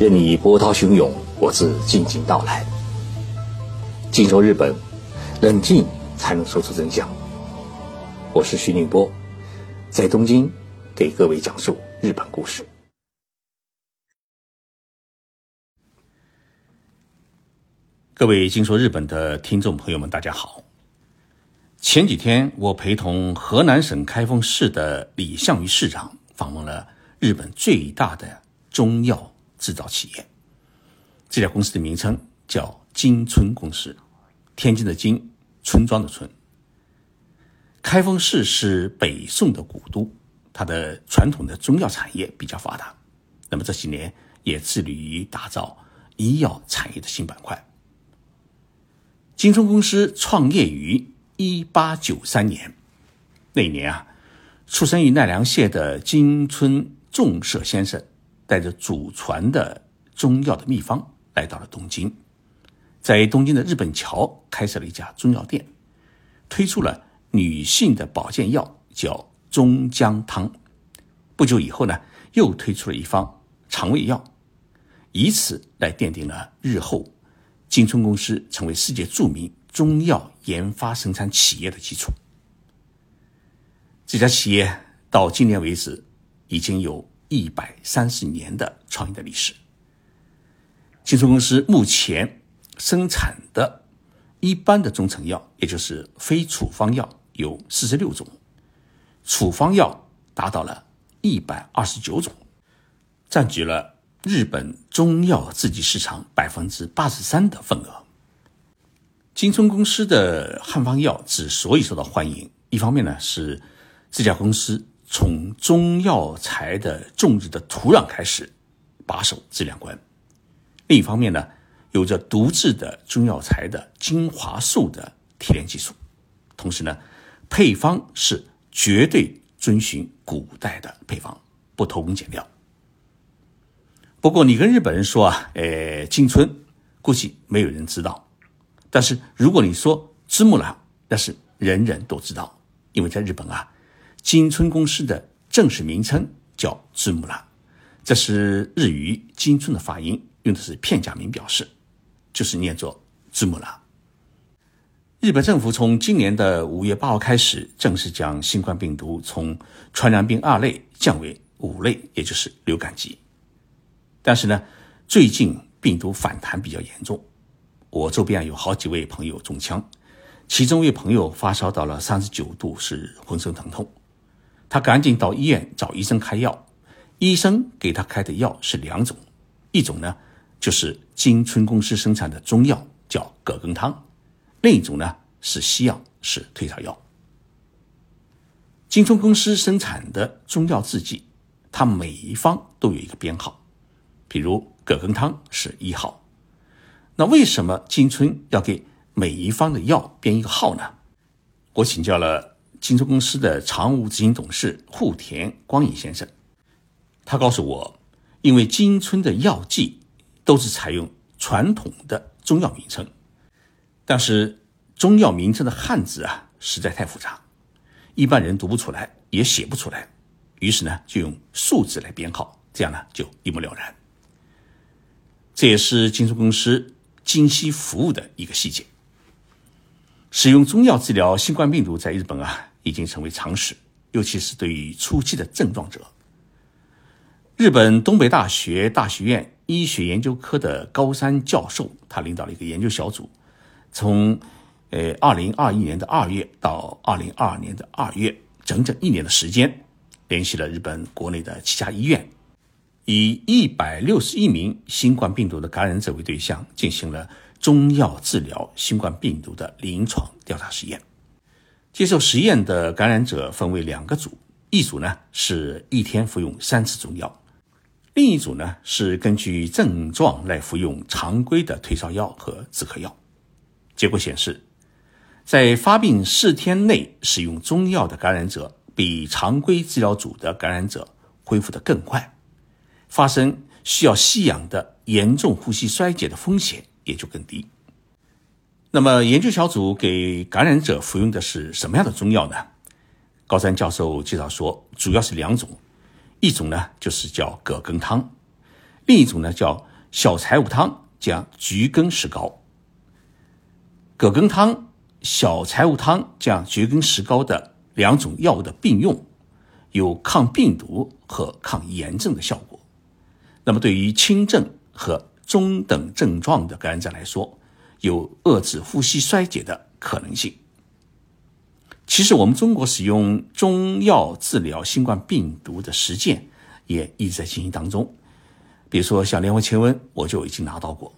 任你波涛汹涌，我自静静到来。静说日本，冷静才能说出真相。我是徐宁波，在东京给各位讲述日本故事。各位静说日本的听众朋友们，大家好。前几天，我陪同河南省开封市的李相宇市长访问了日本最大的中药。制造企业，这家公司的名称叫金村公司，天津的津，村庄的村。开封市是北宋的古都，它的传统的中药产业比较发达。那么这几年也致力于打造医药产业的新板块。金村公司创业于一八九三年，那一年啊，出生于奈良县的金村重社先生。带着祖传的中药的秘方来到了东京，在东京的日本桥开设了一家中药店，推出了女性的保健药，叫中姜汤。不久以后呢，又推出了一方肠胃药，以此来奠定了日后金春公司成为世界著名中药研发生产企业的基础。这家企业到今年为止已经有。一百三十年的创业的历史。金春公司目前生产的一般的中成药，也就是非处方药，有四十六种，处方药达到了一百二十九种，占据了日本中药制剂市场百分之八十三的份额。金春公司的汉方药之所以受到欢迎，一方面呢是这家公司。从中药材的种植的土壤开始，把守质量关；另一方面呢，有着独制的中药材的精华素的提炼技术，同时呢，配方是绝对遵循古代的配方，不偷工减料。不过你跟日本人说啊，呃，金春，估计没有人知道；但是如果你说芝木兰，那是人人都知道，因为在日本啊。金村公司的正式名称叫字木拉，这是日语“金村”的发音，用的是片假名表示，就是念作字木拉。日本政府从今年的五月八号开始，正式将新冠病毒从传染病二类降为五类，也就是流感级。但是呢，最近病毒反弹比较严重，我周边有好几位朋友中枪，其中一位朋友发烧到了三十九度，是浑身疼痛。他赶紧到医院找医生开药，医生给他开的药是两种，一种呢就是金春公司生产的中药，叫葛根汤；另一种呢是西药，是退烧药。金春公司生产的中药制剂，它每一方都有一个编号，比如葛根汤是一号。那为什么金春要给每一方的药编一个号呢？我请教了。金春公司的常务执行董事户田光影先生，他告诉我，因为金春的药剂都是采用传统的中药名称，但是中药名称的汉字啊实在太复杂，一般人读不出来，也写不出来，于是呢就用数字来编号，这样呢就一目了然。这也是金春公司精细服务的一个细节。使用中药治疗新冠病毒在日本啊。已经成为常识，尤其是对于初期的症状者。日本东北大学大学院医学研究科的高山教授，他领导了一个研究小组，从呃二零二一年的二月到二零二二年的二月，整整一年的时间，联系了日本国内的七家医院，以一百六十一名新冠病毒的感染者为对象，进行了中药治疗新冠病毒的临床调查实验。接受实验的感染者分为两个组，一组呢是一天服用三次中药，另一组呢是根据症状来服用常规的退烧药和止咳药。结果显示，在发病四天内使用中药的感染者，比常规治疗组的感染者恢复得更快，发生需要吸氧的严重呼吸衰竭的风险也就更低。那么，研究小组给感染者服用的是什么样的中药呢？高山教授介绍说，主要是两种，一种呢就是叫葛根汤，另一种呢叫小柴胡汤加桔梗石膏。葛根汤、小柴胡汤加桔梗石膏的两种药物的并用，有抗病毒和抗炎症的效果。那么，对于轻症和中等症状的感染者来说，有遏制呼吸衰竭的可能性。其实，我们中国使用中药治疗新冠病毒的实践也一直在进行当中。比如说，像连花清瘟，我就已经拿到过。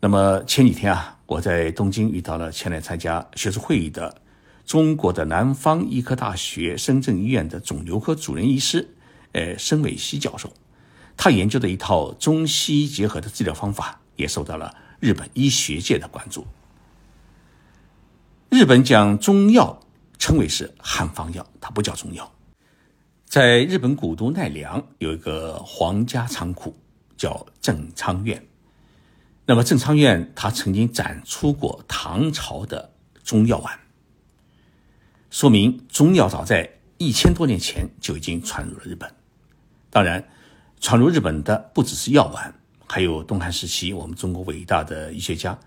那么前几天啊，我在东京遇到了前来参加学术会议的中国的南方医科大学深圳医院的肿瘤科主任医师，呃，申伟熙教授。他研究的一套中西医结合的治疗方法，也受到了日本医学界的关注。日本将中药。称为是汉方药，它不叫中药。在日本古都奈良有一个皇家仓库，叫正仓院。那么正仓院它曾经展出过唐朝的中药丸，说明中药早在一千多年前就已经传入了日本。当然，传入日本的不只是药丸，还有东汉时期我们中国伟大的医学家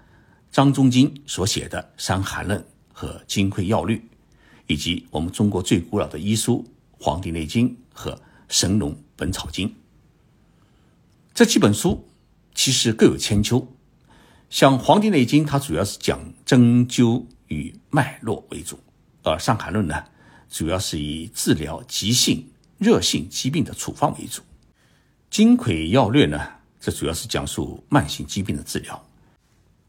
张仲景所写的《伤寒论》和《金匮要略》。以及我们中国最古老的医书《黄帝内经》和《神农本草经》这几本书其实各有千秋。像《黄帝内经》，它主要是讲针灸与脉络为主；而《伤寒论》呢，主要是以治疗急性热性疾病的处方为主；《金匮要略》呢，这主要是讲述慢性疾病的治疗；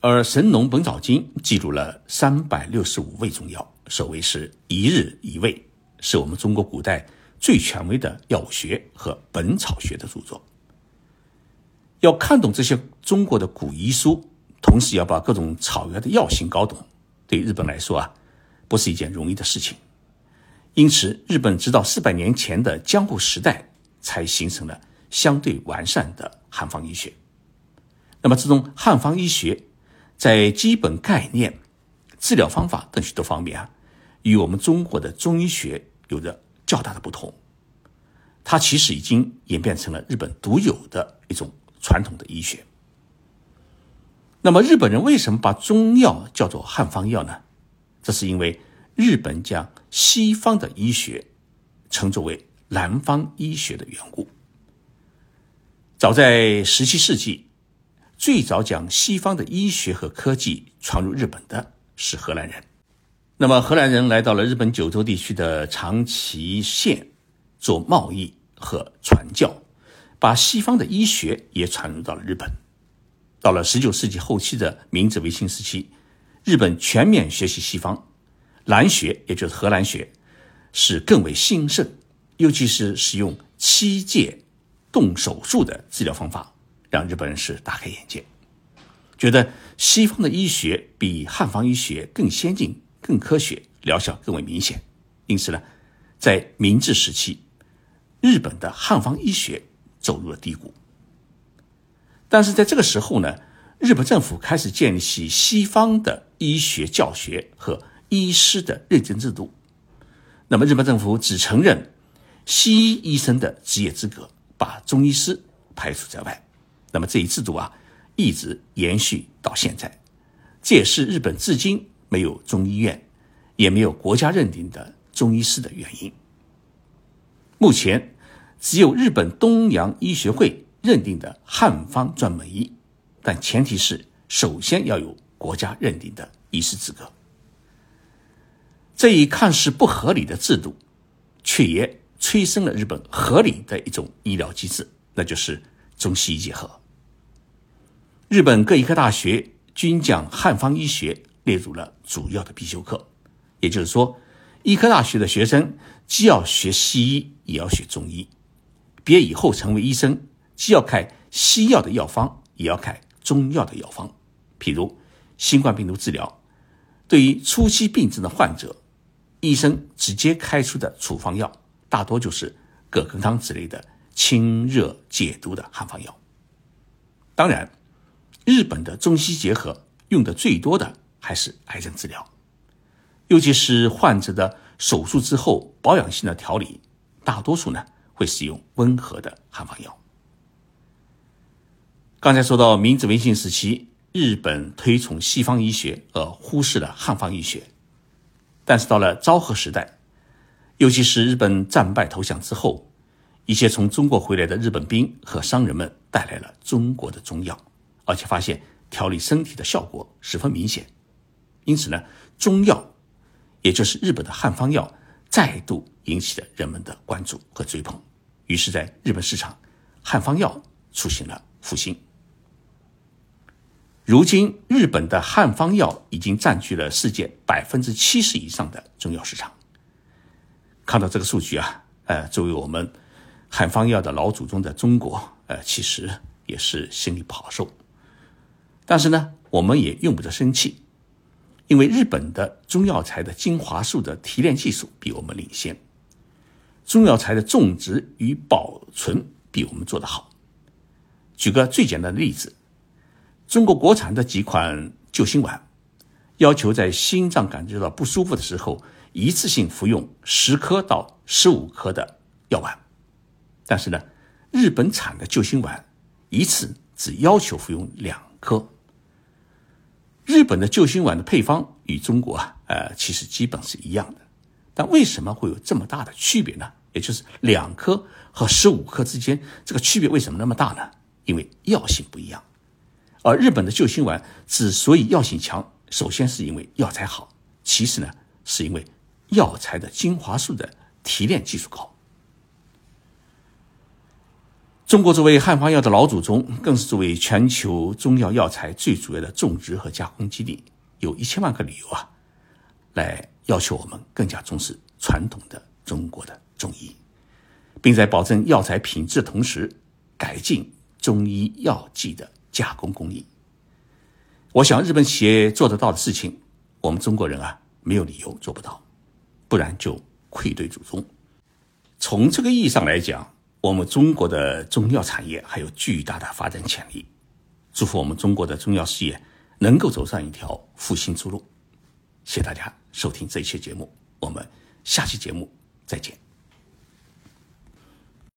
而《神农本草经》记录了三百六十五味中药。所谓是一日一味，是我们中国古代最权威的药物学和本草学的著作。要看懂这些中国的古医书，同时要把各种草药的药性搞懂，对日本来说啊，不是一件容易的事情。因此，日本直到四百年前的江户时代，才形成了相对完善的汉方医学。那么，这种汉方医学在基本概念、治疗方法等许多方面啊。与我们中国的中医学有着较大的不同，它其实已经演变成了日本独有的一种传统的医学。那么，日本人为什么把中药叫做汉方药呢？这是因为日本将西方的医学称作为南方医学的缘故。早在十七世纪，最早将西方的医学和科技传入日本的是荷兰人。那么，荷兰人来到了日本九州地区的长崎县做贸易和传教，把西方的医学也传入到了日本。到了十九世纪后期的明治维新时期，日本全面学习西方，兰学也就是荷兰学是更为兴盛，尤其是使用七界动手术的治疗方法，让日本人是大开眼界，觉得西方的医学比汉方医学更先进。更科学，疗效更为明显。因此呢，在明治时期，日本的汉方医学走入了低谷。但是在这个时候呢，日本政府开始建立起西方的医学教学和医师的认证制度。那么，日本政府只承认西医医生的职业资格，把中医师排除在外。那么这一制度啊，一直延续到现在。这也是日本至今。没有中医院，也没有国家认定的中医师的原因。目前，只有日本东洋医学会认定的汉方专门医，但前提是首先要有国家认定的医师资格。这一看似不合理的制度，却也催生了日本合理的一种医疗机制，那就是中西医结合。日本各医科大学均将汉方医学。列入了主要的必修课，也就是说，医科大学的学生既要学西医，也要学中医。毕业以后成为医生，既要开西药的药方，也要开中药的药方。譬如新冠病毒治疗，对于初期病症的患者，医生直接开出的处方药，大多就是葛根汤之类的清热解毒的汉方药。当然，日本的中西结合用的最多的。还是癌症治疗，尤其是患者的手术之后保养性的调理，大多数呢会使用温和的汉方药。刚才说到明治维新时期，日本推崇西方医学，而忽视了汉方医学。但是到了昭和时代，尤其是日本战败投降之后，一些从中国回来的日本兵和商人们带来了中国的中药，而且发现调理身体的效果十分明显。因此呢，中药，也就是日本的汉方药，再度引起了人们的关注和追捧。于是，在日本市场，汉方药出现了复兴。如今，日本的汉方药已经占据了世界百分之七十以上的中药市场。看到这个数据啊，呃，作为我们汉方药的老祖宗的中国，呃，其实也是心里不好受。但是呢，我们也用不着生气，因为日本的中药材的精华素的提炼技术比我们领先。中药材的种植与保存比我们做得好。举个最简单的例子，中国国产的几款救心丸，要求在心脏感觉到不舒服的时候，一次性服用十颗到十五颗的药丸。但是呢，日本产的救心丸一次只要求服用两颗。日本的救心丸的配方与中国啊，呃，其实基本是一样的。但为什么会有这么大的区别呢？也就是两颗和十五颗之间，这个区别为什么那么大呢？因为药性不一样。而日本的救心丸之所以药性强，首先是因为药材好，其次呢是因为药材的精华素的提炼技术高。中国作为汉方药的老祖宗，更是作为全球中药药材最主要的种植和加工基地，有一千万个理由啊，来要求我们更加重视传统的中国的。中医，并在保证药材品质的同时，改进中医药剂的加工工艺。我想，日本企业做得到的事情，我们中国人啊，没有理由做不到，不然就愧对祖宗。从这个意义上来讲，我们中国的中药产业还有巨大的发展潜力。祝福我们中国的中药事业能够走上一条复兴之路。谢谢大家收听这一期节目，我们下期节目再见。